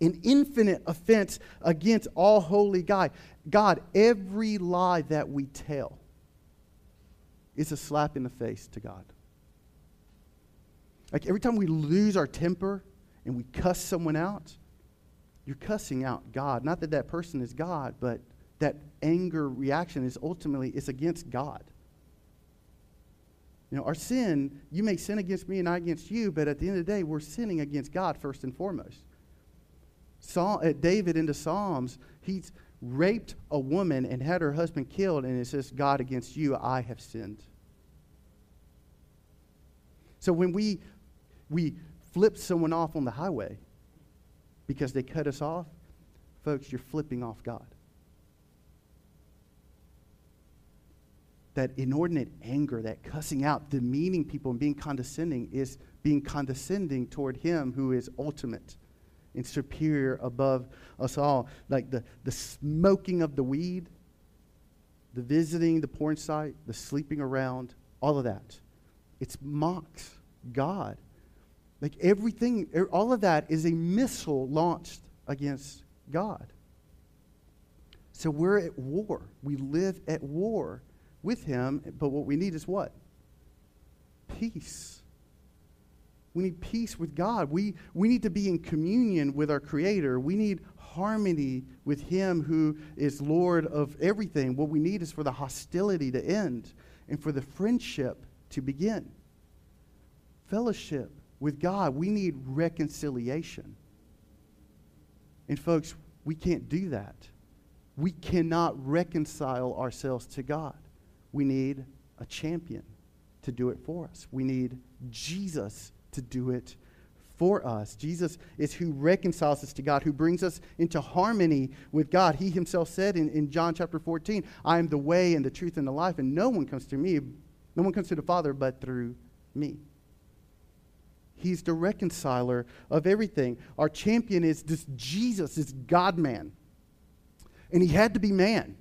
An infinite offense against all holy God. God, every lie that we tell is a slap in the face to God. Like every time we lose our temper and we cuss someone out, you're cussing out God. Not that that person is God, but that anger reaction is ultimately it's against God. You know, our sin, you may sin against me and I against you, but at the end of the day, we're sinning against God first and foremost. Saul, uh, David in the Psalms, he's raped a woman and had her husband killed, and it says, God, against you I have sinned. So when we, we flip someone off on the highway because they cut us off, folks, you're flipping off God. that inordinate anger, that cussing out, demeaning people, and being condescending is being condescending toward Him who is ultimate and superior above us all. Like the, the smoking of the weed, the visiting the porn site, the sleeping around, all of that. It's mocks God. Like everything, er, all of that is a missile launched against God. So we're at war. We live at war with Him, but what we need is what? Peace. We need peace with God. We, we need to be in communion with our Creator. We need harmony with Him who is Lord of everything. What we need is for the hostility to end and for the friendship to begin. Fellowship with God. We need reconciliation. And, folks, we can't do that. We cannot reconcile ourselves to God. We need a champion to do it for us. We need Jesus to do it for us. Jesus is who reconciles us to God, who brings us into harmony with God. He himself said in, in John chapter 14, I am the way and the truth and the life, and no one comes to me, no one comes to the Father but through me. He's the reconciler of everything. Our champion is this Jesus, this God man. And he had to be man.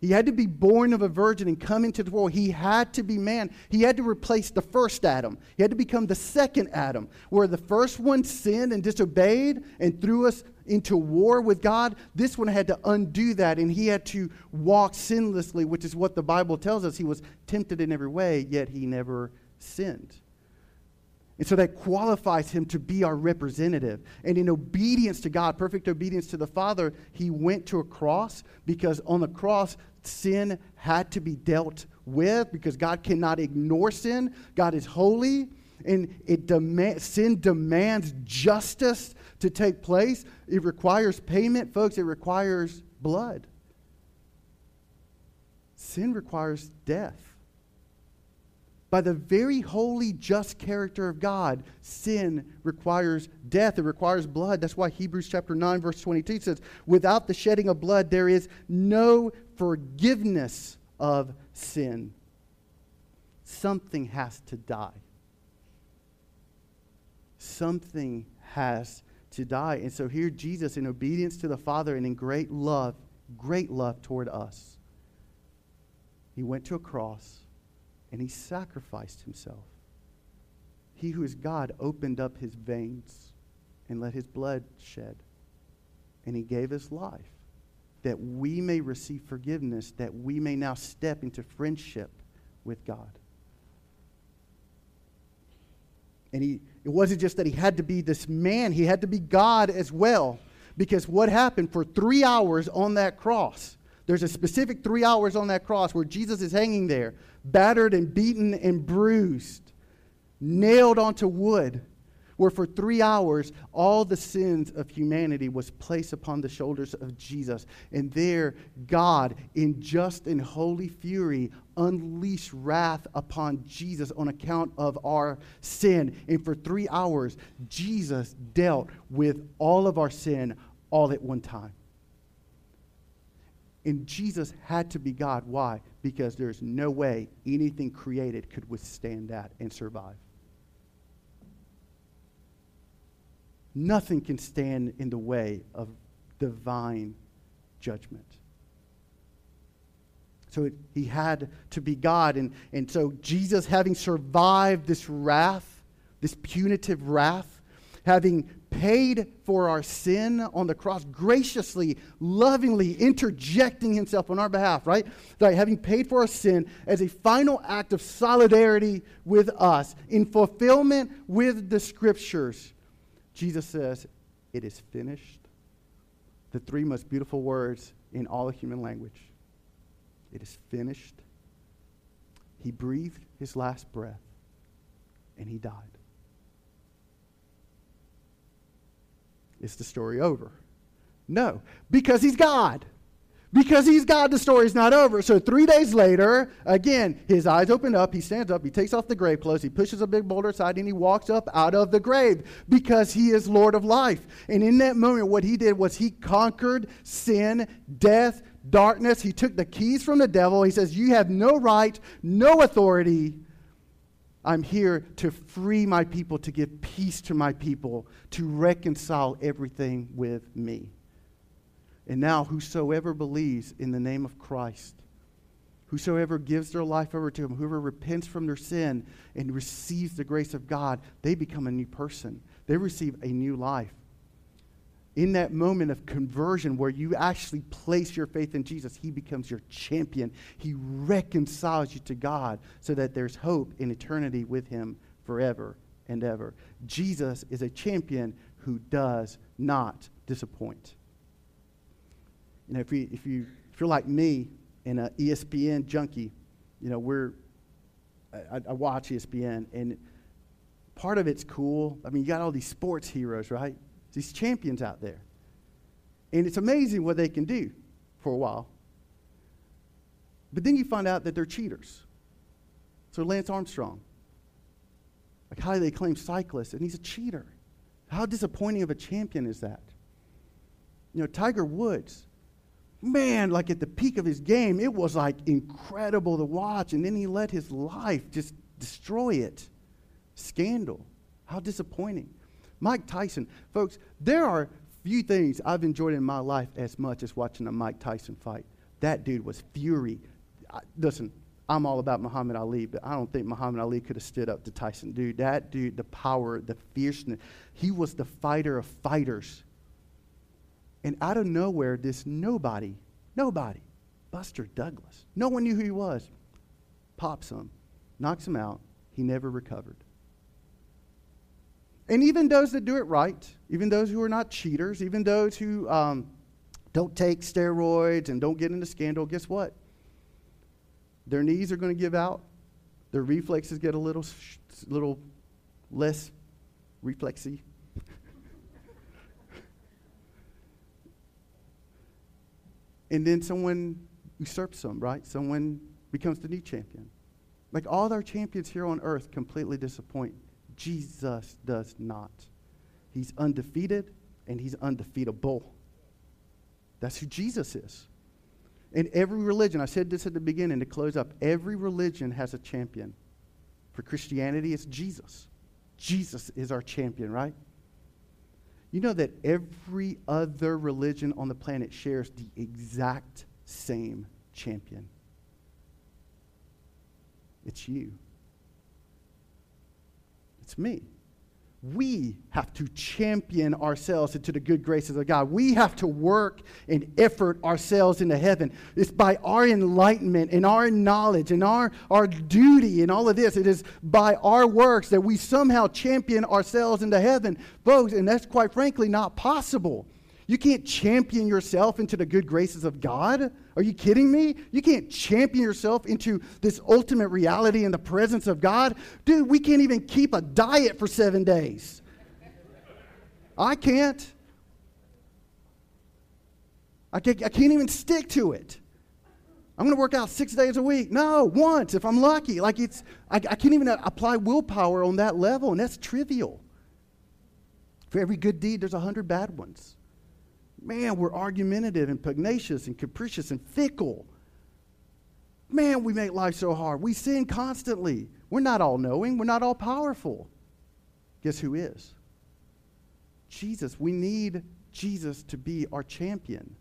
He had to be born of a virgin and come into the world. He had to be man. He had to replace the first Adam. He had to become the second Adam, where the first one sinned and disobeyed and threw us into war with God. This one had to undo that, and he had to walk sinlessly, which is what the Bible tells us. He was tempted in every way, yet he never sinned. And so that qualifies him to be our representative. And in obedience to God, perfect obedience to the Father, he went to a cross because on the cross, sin had to be dealt with because God cannot ignore sin. God is holy, and it demand, sin demands justice to take place. It requires payment, folks, it requires blood. Sin requires death by the very holy, just character of God, sin requires death. It requires blood. That's why Hebrews chapter 9, verse 22 says, Without the shedding of blood, there is no forgiveness of sin. Something has to die. Something has to die. And so here, Jesus, in obedience to the Father and in great love, great love toward us, he went to a cross and he sacrificed himself. He who is God opened up his veins and let his blood shed. And he gave his life that we may receive forgiveness, that we may now step into friendship with God. And he, it wasn't just that he had to be this man, he had to be God as well. Because what happened for three hours on that cross, there's a specific three hours on that cross where Jesus is hanging there battered and beaten and bruised, nailed onto wood, where for three hours all the sins of humanity was placed upon the shoulders of Jesus. And there, God, in just and holy fury, unleashed wrath upon Jesus on account of our sin. And for three hours, Jesus dealt with all of our sin all at one time. And Jesus had to be God. Why? Because there's no way anything created could withstand that and survive. Nothing can stand in the way of divine judgment. So it, he had to be God. And, and so Jesus, having survived this wrath, this punitive wrath, having paid for our sin on the cross, graciously, lovingly interjecting himself on our behalf, right? Like having paid for our sin as a final act of solidarity with us in fulfillment with the scriptures. Jesus says, It is finished. The three most beautiful words in all human language. It is finished. He breathed his last breath and he died. Is the story over? No, because he's God. Because he's God, the story's not over. So three days later, again, his eyes open up. He stands up. He takes off the grave clothes. He pushes a big boulder aside and he walks up out of the grave because he is Lord of life. And in that moment, what he did was he conquered sin, death, darkness. He took the keys from the devil. He says, You have no right, no authority. I'm here to free my people, to give peace to my people, to reconcile everything with me. And now, whosoever believes in the name of Christ, whosoever gives their life over to Him, whoever repents from their sin and receives the grace of God, they become a new person. They receive a new life in that moment of conversion where you actually place your faith in Jesus, He becomes your champion. He reconciles you to God so that there's hope in eternity with Him forever and ever. Jesus is a champion who does not disappoint. You know, if, you if, you, if you're like me and an ESPN junkie, you know, we're, I, I watch ESPN and part of it's cool. I mean, you got all these sports heroes, right? These champions out there. And it's amazing what they can do for a while. But then you find out that they're cheaters. So Lance Armstrong, like how they claim cyclist, and he's a cheater. How disappointing of a champion is that? You know, Tiger Woods, man, like at the peak of his game, it was like incredible to watch, and then he let his life just destroy it. Scandal. How disappointing. Mike Tyson. Folks, there are few things I've enjoyed in my life as much as watching a Mike Tyson fight. That dude was fury. I, listen, I'm all about Muhammad Ali, but I don't think Muhammad Ali could have stood up to Tyson. Dude, that dude, the power, the fierceness, he was the fighter of fighters. And out of nowhere, this nobody, nobody, Buster Douglas, no one knew who he was, pops him, knocks him out. He never recovered. And even those that do it right, even those who are not cheaters, even those who um, don't take steroids and don't get into scandal, guess what? Their knees are going to give out. Their reflexes get a little, little less reflexy. and then someone usurps them, right? Someone becomes the new champion. Like all our champions here on earth completely disappoint Jesus does not. He's undefeated and he's undefeatable. That's who Jesus is. In every religion, I said this at the beginning to close up, every religion has a champion. For Christianity, it's Jesus. Jesus is our champion, right? You know that every other religion on the planet shares the exact same champion. It's you. It's me. We have to champion ourselves into the good graces of God. We have to work and effort ourselves into heaven. It's by our enlightenment and our knowledge and our, our duty and all of this. It is by our works that we somehow champion ourselves into heaven. Folks, and that's quite frankly not possible. You can't champion yourself into the good graces of God. Are you kidding me? You can't champion yourself into this ultimate reality in the presence of God. Dude, we can't even keep a diet for seven days. I can't. I can't, I can't even stick to it. I'm going to work out six days a week. No, once if I'm lucky. Like it's, I, I can't even apply willpower on that level, and that's trivial. For every good deed, there's a hundred bad ones. Man, we're argumentative and pugnacious and capricious and fickle. Man, we make life so hard. We sin constantly. We're not all knowing, we're not all powerful. Guess who is? Jesus. We need Jesus to be our champion.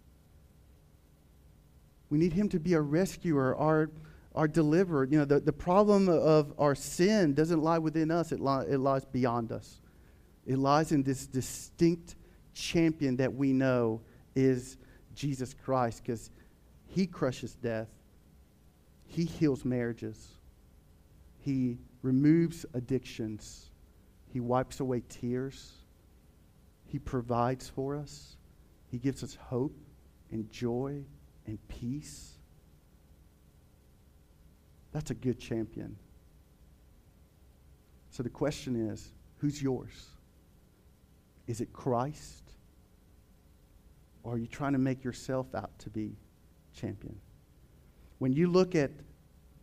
We need him to be our rescuer, our, our deliverer. You know, the, the problem of our sin doesn't lie within us, it, li- it lies beyond us. It lies in this distinct champion that we know is Jesus Christ because he crushes death, he heals marriages, he removes addictions, he wipes away tears, he provides for us, he gives us hope and joy and peace. That's a good champion. So the question is who's yours? Is it Christ? Or are you trying to make yourself out to be champion? When you look at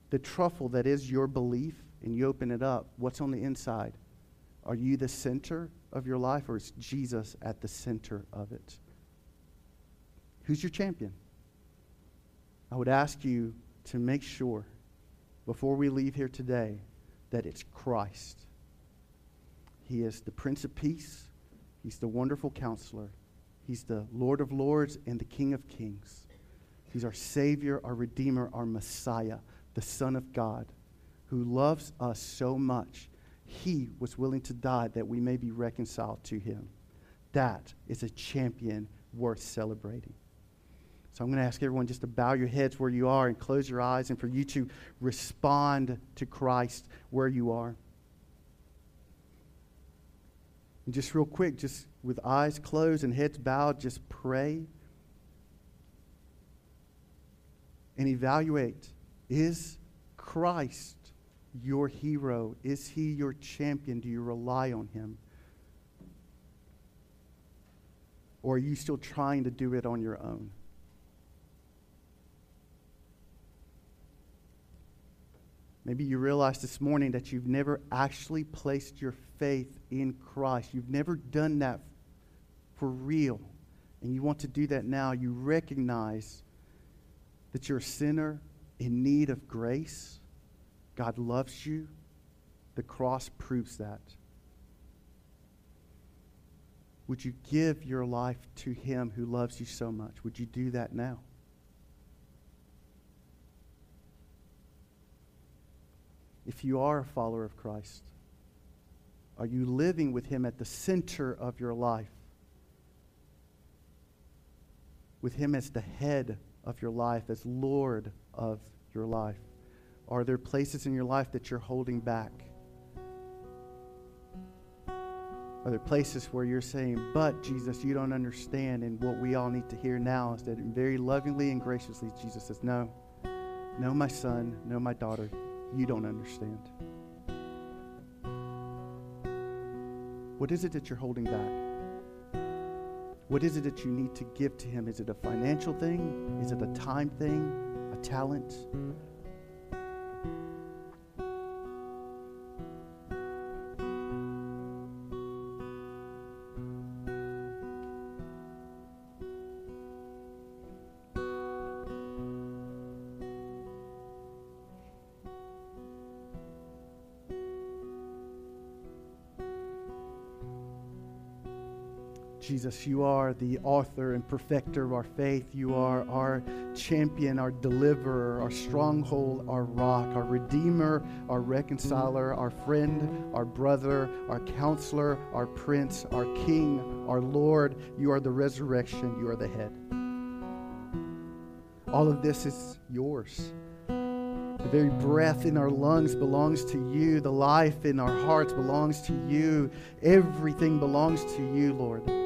the truffle that is your belief and you open it up, what's on the inside? Are you the center of your life or is Jesus at the center of it? Who's your champion? I would ask you to make sure before we leave here today that it's Christ. He is the Prince of Peace, He's the wonderful counselor, He's the Lord of Lords and the King of Kings. He's our Savior, our Redeemer, our Messiah, the Son of God, who loves us so much. He was willing to die that we may be reconciled to Him. That is a champion worth celebrating. So I'm going to ask everyone just to bow your heads where you are and close your eyes and for you to respond to Christ where you are. And just real quick, just with eyes closed and heads bowed, just pray and evaluate is Christ your hero? Is he your champion? Do you rely on him? Or are you still trying to do it on your own? Maybe you realize this morning that you've never actually placed your faith in Christ. You've never done that for real. And you want to do that now. You recognize that you're a sinner in need of grace. God loves you. The cross proves that. Would you give your life to Him who loves you so much? Would you do that now? If you are a follower of Christ? Are you living with Him at the center of your life? With Him as the head of your life, as Lord of your life? Are there places in your life that you're holding back? Are there places where you're saying, but Jesus, you don't understand? And what we all need to hear now is that very lovingly and graciously, Jesus says, No, no, my son, no, my daughter, you don't understand. What is it that you're holding back? What is it that you need to give to Him? Is it a financial thing? Is it a time thing? A talent? Jesus, you are the author and perfecter of our faith. You are our champion, our deliverer, our stronghold, our rock, our redeemer, our reconciler, our friend, our brother, our counselor, our prince, our king, our Lord. You are the resurrection. You are the head. All of this is yours. The very breath in our lungs belongs to you. The life in our hearts belongs to you. Everything belongs to you, Lord.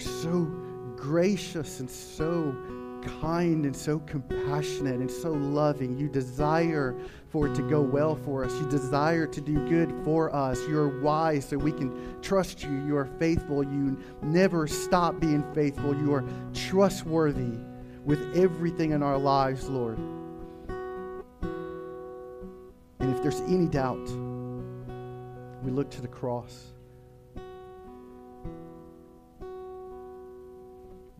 You're so gracious and so kind and so compassionate and so loving. You desire for it to go well for us. You desire to do good for us. You're wise so we can trust you. You are faithful. You never stop being faithful. You are trustworthy with everything in our lives, Lord. And if there's any doubt, we look to the cross.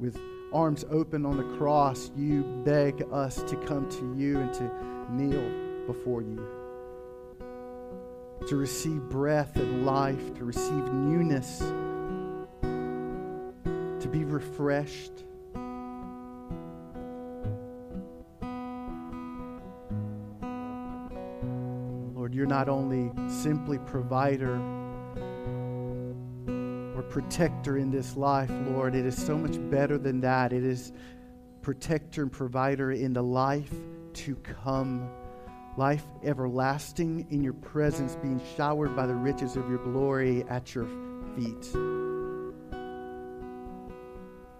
With arms open on the cross, you beg us to come to you and to kneel before you, to receive breath and life, to receive newness, to be refreshed. Lord, you're not only simply provider protector in this life, Lord. It is so much better than that. It is protector and provider in the life to come, life everlasting in your presence, being showered by the riches of your glory at your feet.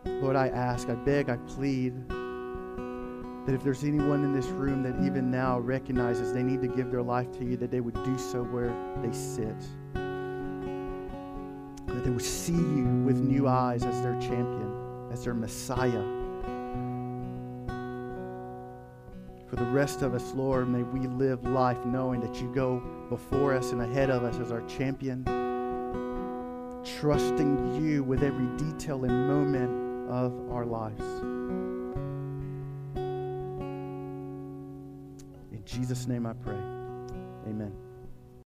Lord, I ask, I beg, I plead that if there's anyone in this room that even now recognizes they need to give their life to you, that they would do so where they sit that they will see you with new eyes as their champion, as their Messiah. For the rest of us, Lord, may we live life knowing that you go before us and ahead of us as our champion, trusting you with every detail and moment of our lives. In Jesus' name I pray. Amen.